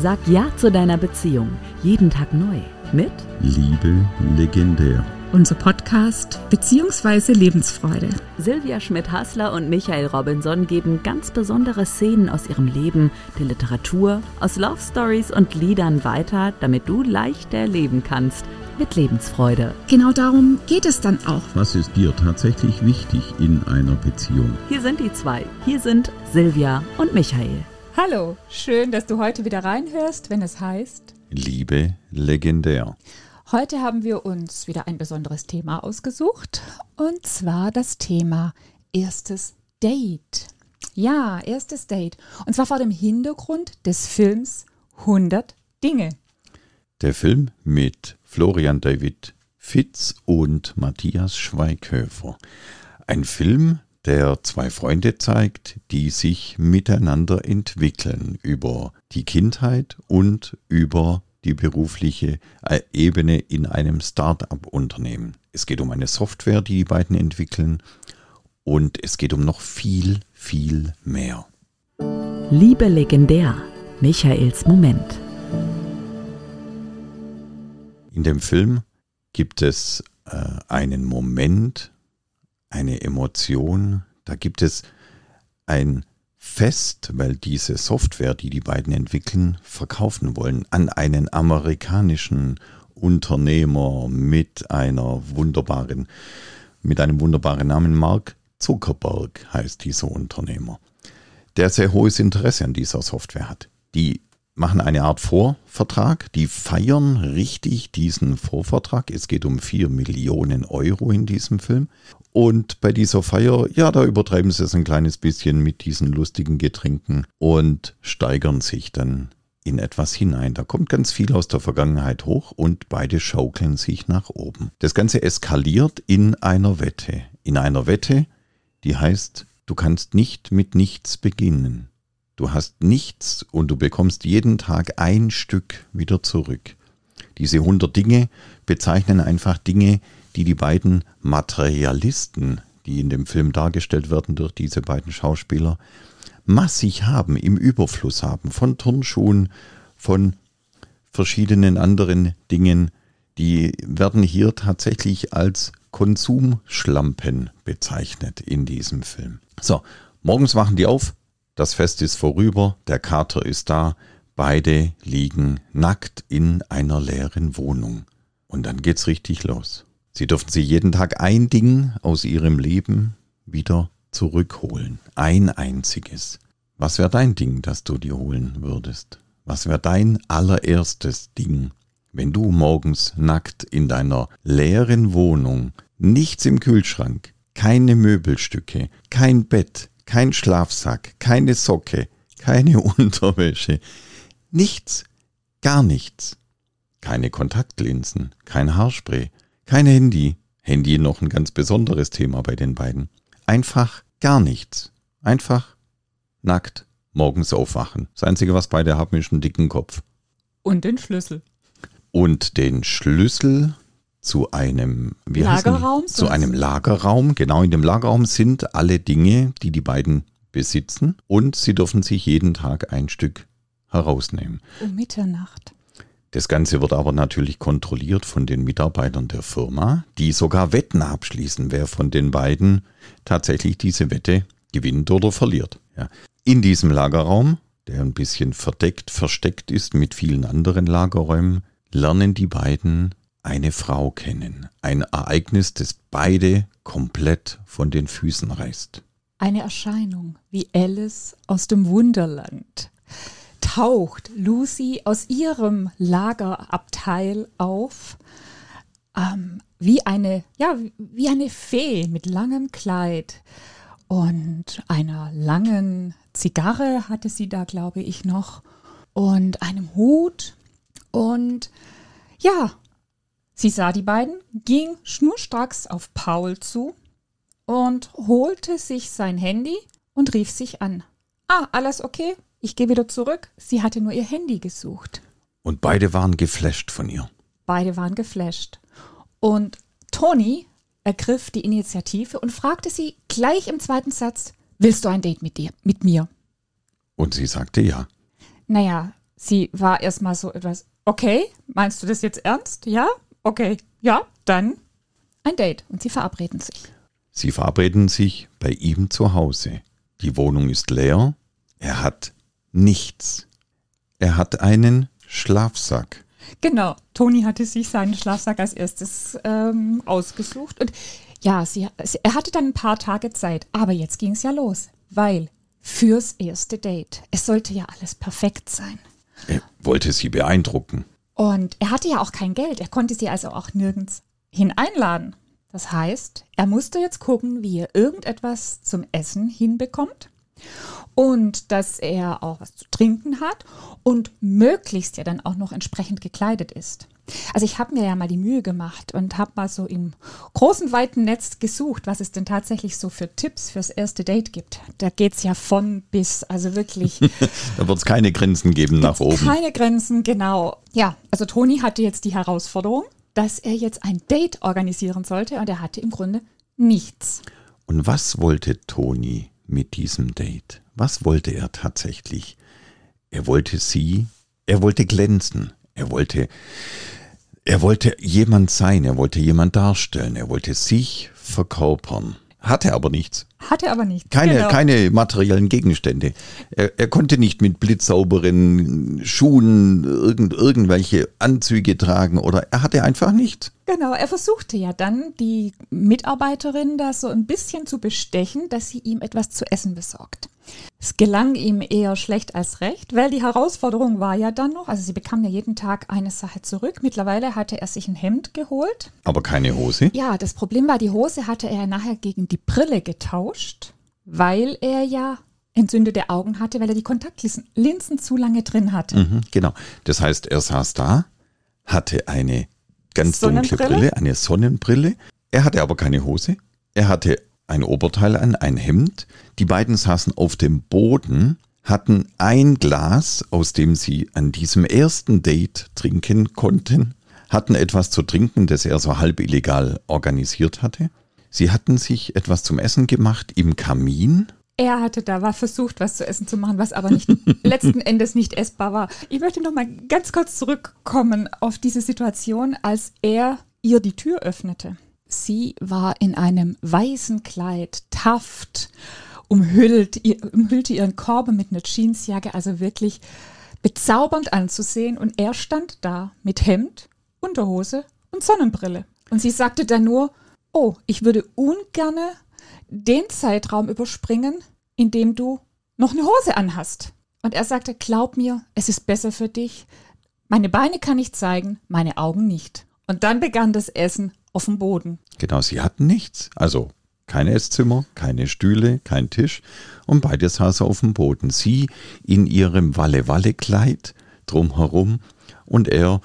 Sag Ja zu deiner Beziehung. Jeden Tag neu. Mit Liebe legendär. Unser Podcast bzw. Lebensfreude. Silvia Schmidt-Hassler und Michael Robinson geben ganz besondere Szenen aus ihrem Leben, der Literatur, aus Love Stories und Liedern weiter, damit du leichter leben kannst. Mit Lebensfreude. Genau darum geht es dann auch. Was ist dir tatsächlich wichtig in einer Beziehung? Hier sind die zwei. Hier sind Silvia und Michael. Hallo, schön, dass du heute wieder reinhörst, wenn es heißt Liebe legendär. Heute haben wir uns wieder ein besonderes Thema ausgesucht und zwar das Thema erstes Date. Ja, erstes Date. Und zwar vor dem Hintergrund des Films 100 Dinge. Der Film mit Florian David Fitz und Matthias Schweighöfer. Ein Film, der zwei Freunde zeigt, die sich miteinander entwickeln über die Kindheit und über die berufliche äh, Ebene in einem Start-up-Unternehmen. Es geht um eine Software, die die beiden entwickeln und es geht um noch viel, viel mehr. Liebe legendär. Michaels Moment. In dem Film gibt es äh, einen Moment, eine Emotion, da gibt es ein Fest, weil diese Software, die die beiden entwickeln, verkaufen wollen an einen amerikanischen Unternehmer mit einer wunderbaren, mit einem wunderbaren Namen. Mark Zuckerberg heißt dieser Unternehmer, der sehr hohes Interesse an dieser Software hat. Die machen eine Art Vorvertrag, die feiern richtig diesen Vorvertrag. Es geht um 4 Millionen Euro in diesem Film. Und bei dieser Feier, ja, da übertreiben sie es ein kleines bisschen mit diesen lustigen Getränken und steigern sich dann in etwas hinein. Da kommt ganz viel aus der Vergangenheit hoch und beide schaukeln sich nach oben. Das Ganze eskaliert in einer Wette. In einer Wette, die heißt, du kannst nicht mit nichts beginnen. Du hast nichts und du bekommst jeden Tag ein Stück wieder zurück. Diese 100 Dinge bezeichnen einfach Dinge, die die beiden Materialisten, die in dem Film dargestellt werden durch diese beiden Schauspieler, massig haben, im Überfluss haben, von Turnschuhen, von verschiedenen anderen Dingen, die werden hier tatsächlich als Konsumschlampen bezeichnet in diesem Film. So, morgens wachen die auf, das Fest ist vorüber, der Kater ist da, beide liegen nackt in einer leeren Wohnung. Und dann geht's richtig los. Sie dürfen sich jeden Tag ein Ding aus ihrem Leben wieder zurückholen. Ein einziges. Was wäre dein Ding, das du dir holen würdest? Was wäre dein allererstes Ding, wenn du morgens nackt in deiner leeren Wohnung, nichts im Kühlschrank, keine Möbelstücke, kein Bett, kein Schlafsack, keine Socke, keine Unterwäsche, nichts, gar nichts. Keine Kontaktlinsen, kein Haarspray, kein Handy. Handy noch ein ganz besonderes Thema bei den beiden. Einfach gar nichts. Einfach nackt morgens aufwachen. Das Einzige, was beide haben, ist einen dicken Kopf. Und den Schlüssel. Und den Schlüssel zu einem wie Lagerraum. Zu einem Lagerraum. Genau in dem Lagerraum sind alle Dinge, die die beiden besitzen. Und sie dürfen sich jeden Tag ein Stück herausnehmen. Um Mitternacht. Das Ganze wird aber natürlich kontrolliert von den Mitarbeitern der Firma, die sogar Wetten abschließen, wer von den beiden tatsächlich diese Wette gewinnt oder verliert. Ja. In diesem Lagerraum, der ein bisschen verdeckt, versteckt ist mit vielen anderen Lagerräumen, lernen die beiden eine Frau kennen. Ein Ereignis, das beide komplett von den Füßen reißt. Eine Erscheinung wie Alice aus dem Wunderland. Taucht Lucy aus ihrem Lagerabteil auf, ähm, wie eine, ja, wie eine Fee mit langem Kleid und einer langen Zigarre hatte sie da, glaube ich, noch und einem Hut und ja, Sie sah die beiden, ging schnurstracks auf Paul zu und holte sich sein Handy und rief sich an. Ah, alles okay? Ich gehe wieder zurück. Sie hatte nur ihr Handy gesucht. Und beide waren geflasht von ihr. Beide waren geflasht. Und Toni ergriff die Initiative und fragte sie gleich im zweiten Satz, willst du ein Date mit dir, mit mir? Und sie sagte ja. Naja, sie war erstmal so etwas, okay, meinst du das jetzt ernst? Ja? Okay, ja, dann ein Date. Und sie verabreden sich. Sie verabreden sich bei ihm zu Hause. Die Wohnung ist leer. Er hat nichts. Er hat einen Schlafsack. Genau, Toni hatte sich seinen Schlafsack als erstes ähm, ausgesucht. Und ja, sie, er hatte dann ein paar Tage Zeit. Aber jetzt ging es ja los, weil fürs erste Date, es sollte ja alles perfekt sein. Er wollte sie beeindrucken. Und er hatte ja auch kein Geld. Er konnte sie also auch nirgends hin einladen. Das heißt, er musste jetzt gucken, wie er irgendetwas zum Essen hinbekommt und dass er auch was zu trinken hat und möglichst ja dann auch noch entsprechend gekleidet ist. Also ich habe mir ja mal die Mühe gemacht und habe mal so im großen, weiten Netz gesucht, was es denn tatsächlich so für Tipps fürs erste Date gibt. Da geht es ja von bis, also wirklich. da wird es keine Grenzen geben nach oben. Keine Grenzen, genau. Ja, also Toni hatte jetzt die Herausforderung, dass er jetzt ein Date organisieren sollte und er hatte im Grunde nichts. Und was wollte Toni mit diesem Date? Was wollte er tatsächlich? Er wollte sie, er wollte glänzen, er wollte, er wollte jemand sein, er wollte jemand darstellen, er wollte sich verkörpern. Hatte aber nichts. Hatte aber nichts. Keine, genau. keine materiellen Gegenstände. Er, er, konnte nicht mit blitzsauberen Schuhen irgend, irgendwelche Anzüge tragen oder er hatte einfach nichts. Genau, er versuchte ja dann die Mitarbeiterin da so ein bisschen zu bestechen, dass sie ihm etwas zu essen besorgt. Es gelang ihm eher schlecht als recht, weil die Herausforderung war ja dann noch, also sie bekam ja jeden Tag eine Sache zurück. Mittlerweile hatte er sich ein Hemd geholt. Aber keine Hose? Ja, das Problem war, die Hose hatte er nachher gegen die Brille getauscht, weil er ja entzündete Augen hatte, weil er die Kontaktlinsen Linsen zu lange drin hatte. Mhm, genau. Das heißt, er saß da, hatte eine ganz dunkle Brille, eine Sonnenbrille. Er hatte aber keine Hose. Er hatte ein Oberteil an, ein Hemd. Die beiden saßen auf dem Boden, hatten ein Glas, aus dem sie an diesem ersten Date trinken konnten, hatten etwas zu trinken, das er so halb illegal organisiert hatte. Sie hatten sich etwas zum Essen gemacht im Kamin. Er hatte da war versucht, was zu essen zu machen, was aber nicht letzten Endes nicht essbar war. Ich möchte noch mal ganz kurz zurückkommen auf diese Situation, als er ihr die Tür öffnete. Sie war in einem weißen Kleid, Taft, umhüllt, umhüllte ihren Korb mit einer Jeansjacke, also wirklich bezaubernd anzusehen. Und er stand da mit Hemd, Unterhose und Sonnenbrille. Und sie sagte dann nur, oh, ich würde ungerne den Zeitraum überspringen, in dem du noch eine Hose anhast. Und er sagte, glaub mir, es ist besser für dich. Meine Beine kann ich zeigen, meine Augen nicht. Und dann begann das Essen auf dem Boden. Genau, sie hatten nichts. Also kein Esszimmer, keine Stühle, kein Tisch und beide saßen auf dem Boden. Sie in ihrem Walle-Walle-Kleid drumherum und er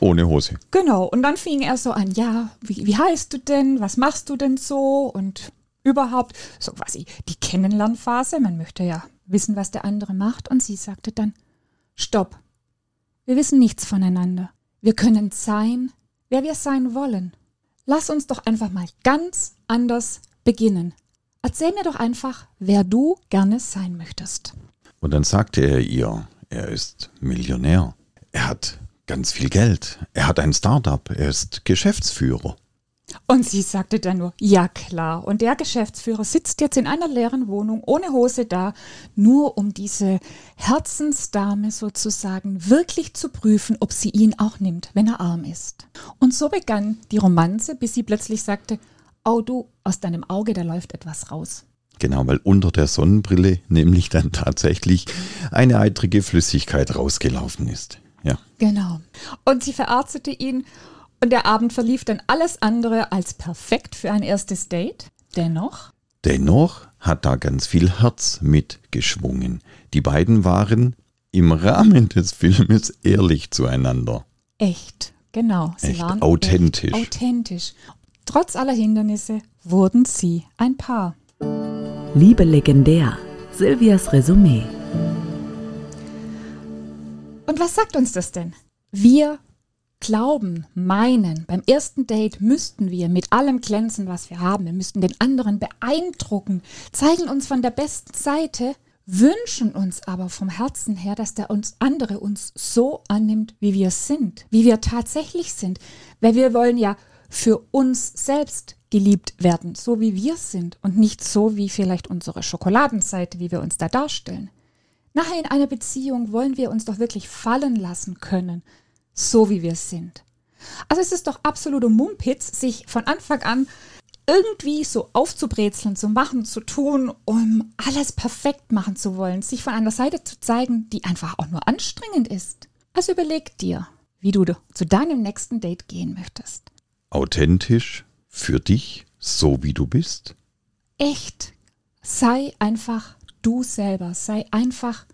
ohne Hose. Genau, und dann fing er so an, ja, wie, wie heißt du denn, was machst du denn so und überhaupt, so quasi die Kennenlernphase, man möchte ja wissen, was der andere macht und sie sagte dann, stopp, wir wissen nichts voneinander. Wir können sein, wer wir sein wollen. Lass uns doch einfach mal ganz anders beginnen. Erzähl mir doch einfach, wer du gerne sein möchtest. Und dann sagte er ihr, er ist Millionär. Er hat ganz viel Geld. Er hat ein Startup. Er ist Geschäftsführer. Und sie sagte dann nur, ja klar. Und der Geschäftsführer sitzt jetzt in einer leeren Wohnung ohne Hose da, nur um diese Herzensdame sozusagen wirklich zu prüfen, ob sie ihn auch nimmt, wenn er arm ist. Und so begann die Romanze, bis sie plötzlich sagte, oh du, aus deinem Auge, da läuft etwas raus. Genau, weil unter der Sonnenbrille nämlich dann tatsächlich eine eitrige Flüssigkeit rausgelaufen ist. Ja. Genau. Und sie verarztete ihn und der Abend verlief dann alles andere als perfekt für ein erstes Date. Dennoch. Dennoch hat da ganz viel Herz mitgeschwungen. Die beiden waren im Rahmen des Filmes ehrlich zueinander. Echt, genau. Sie echt waren authentisch. Echt authentisch. Trotz aller Hindernisse wurden sie ein Paar. Liebe legendär. Silvias Resümee. Und was sagt uns das denn? Wir glauben, meinen, beim ersten Date müssten wir mit allem glänzen, was wir haben. Wir müssten den anderen beeindrucken, zeigen uns von der besten Seite, wünschen uns aber vom Herzen her, dass der uns andere uns so annimmt, wie wir sind, wie wir tatsächlich sind, weil wir wollen ja für uns selbst geliebt werden, so wie wir sind und nicht so wie vielleicht unsere Schokoladenseite, wie wir uns da darstellen. Nachher in einer Beziehung wollen wir uns doch wirklich fallen lassen können, so wie wir sind. Also es ist doch absoluter Mumpitz, sich von Anfang an irgendwie so aufzubrezeln, zu machen, zu tun, um alles perfekt machen zu wollen, sich von einer Seite zu zeigen, die einfach auch nur anstrengend ist. Also überleg dir, wie du zu deinem nächsten Date gehen möchtest. Authentisch, für dich, so wie du bist? Echt. Sei einfach du selber. Sei einfach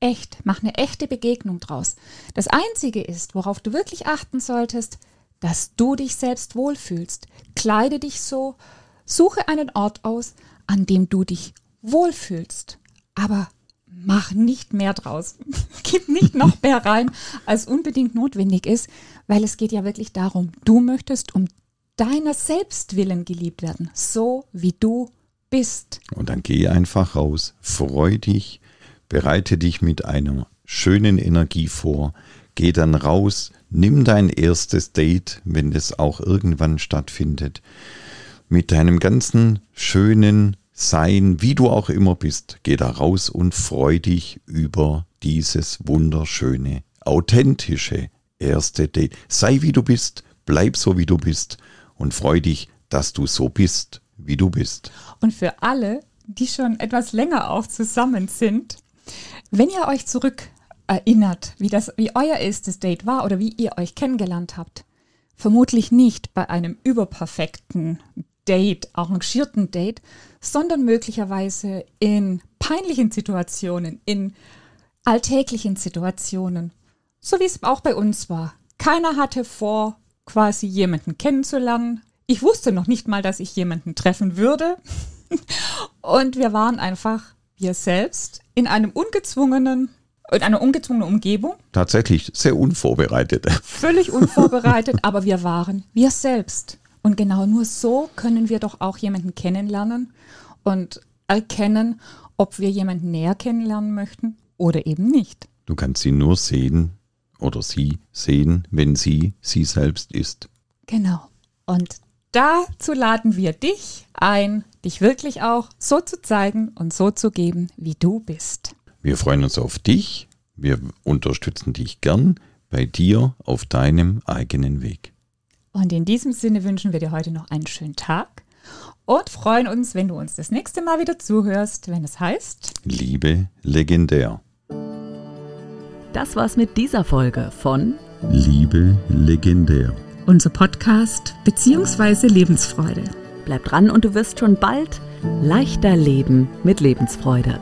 echt. Mach eine echte Begegnung draus. Das Einzige ist, worauf du wirklich achten solltest, dass du dich selbst wohlfühlst. Kleide dich so, suche einen Ort aus, an dem du dich wohlfühlst. Aber mach nicht mehr draus. Gib nicht noch mehr rein, als unbedingt notwendig ist, weil es geht ja wirklich darum, du möchtest um deiner Selbstwillen geliebt werden, so wie du bist. Und dann geh einfach raus, freu dich, bereite dich mit einer schönen Energie vor, geh dann raus, nimm dein erstes Date, wenn es auch irgendwann stattfindet, mit deinem ganzen schönen Sein, wie du auch immer bist, geh da raus und freu dich über dieses wunderschöne, authentische erste Date. Sei wie du bist, bleib so wie du bist und freu dich, dass du so bist, wie du bist. Und für alle, die schon etwas länger auch zusammen sind, wenn ihr euch zurück erinnert, wie, das, wie euer erstes Date war oder wie ihr euch kennengelernt habt. Vermutlich nicht bei einem überperfekten Date, arrangierten Date, sondern möglicherweise in peinlichen Situationen, in alltäglichen Situationen, so wie es auch bei uns war. Keiner hatte vor, quasi jemanden kennenzulernen. Ich wusste noch nicht mal, dass ich jemanden treffen würde. Und wir waren einfach wir selbst in einem ungezwungenen in einer ungezwungenen Umgebung. Tatsächlich sehr unvorbereitet. Völlig unvorbereitet, aber wir waren wir selbst. Und genau nur so können wir doch auch jemanden kennenlernen und erkennen, ob wir jemanden näher kennenlernen möchten oder eben nicht. Du kannst sie nur sehen oder sie sehen, wenn sie sie selbst ist. Genau. Und dazu laden wir dich ein, dich wirklich auch so zu zeigen und so zu geben, wie du bist. Wir freuen uns auf dich. Wir unterstützen dich gern bei dir auf deinem eigenen Weg. Und in diesem Sinne wünschen wir dir heute noch einen schönen Tag und freuen uns, wenn du uns das nächste Mal wieder zuhörst, wenn es heißt Liebe legendär. Das war's mit dieser Folge von Liebe legendär unser Podcast bzw. Lebensfreude. Bleib dran und du wirst schon bald leichter leben mit Lebensfreude.